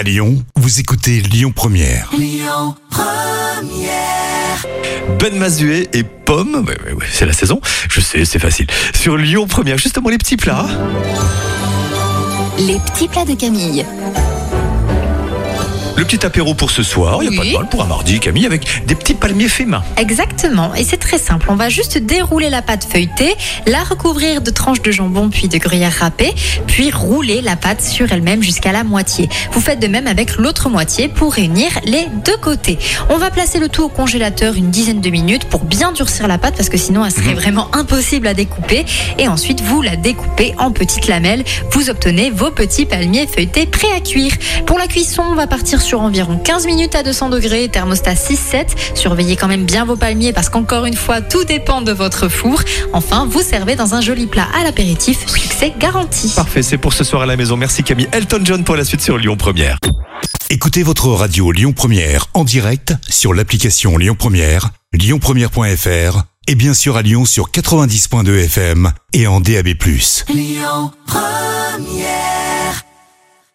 À Lyon, vous écoutez Lyon Première. Ben Mazuet et pommes, ouais, ouais, ouais, c'est la saison, je sais, c'est facile. Sur Lyon Première, justement les petits plats. Les petits plats de Camille. Le petit apéro pour ce soir, il n'y a pas de Oui. mal pour un mardi, Camille, avec des petits palmiers faits main. Exactement, et c'est très simple. On va juste dérouler la pâte feuilletée, la recouvrir de tranches de jambon puis de gruyère râpée, puis rouler la pâte sur elle-même jusqu'à la moitié. Vous faites de même avec l'autre moitié pour réunir les deux côtés. On va placer le tout au congélateur une dizaine de minutes pour bien durcir la pâte parce que sinon elle serait vraiment impossible à découper. Et ensuite vous la découpez en petites lamelles. Vous obtenez vos petits palmiers feuilletés prêts à cuire. Pour la cuisson, on va partir sur environ 15 minutes à 200 degrés, thermostat 6-7. Surveillez quand même bien vos palmiers parce qu'encore une fois, tout dépend de votre four. Enfin, vous servez dans un joli plat à l'apéritif, succès garanti. Parfait, c'est pour ce soir à la maison. Merci Camille. Elton John pour la suite sur Lyon Première. Écoutez votre radio Lyon Première en direct sur l'application Lyon Première, lyonpremière.fr et bien sûr à Lyon sur 90.2 FM et en DAB+. Lyon Première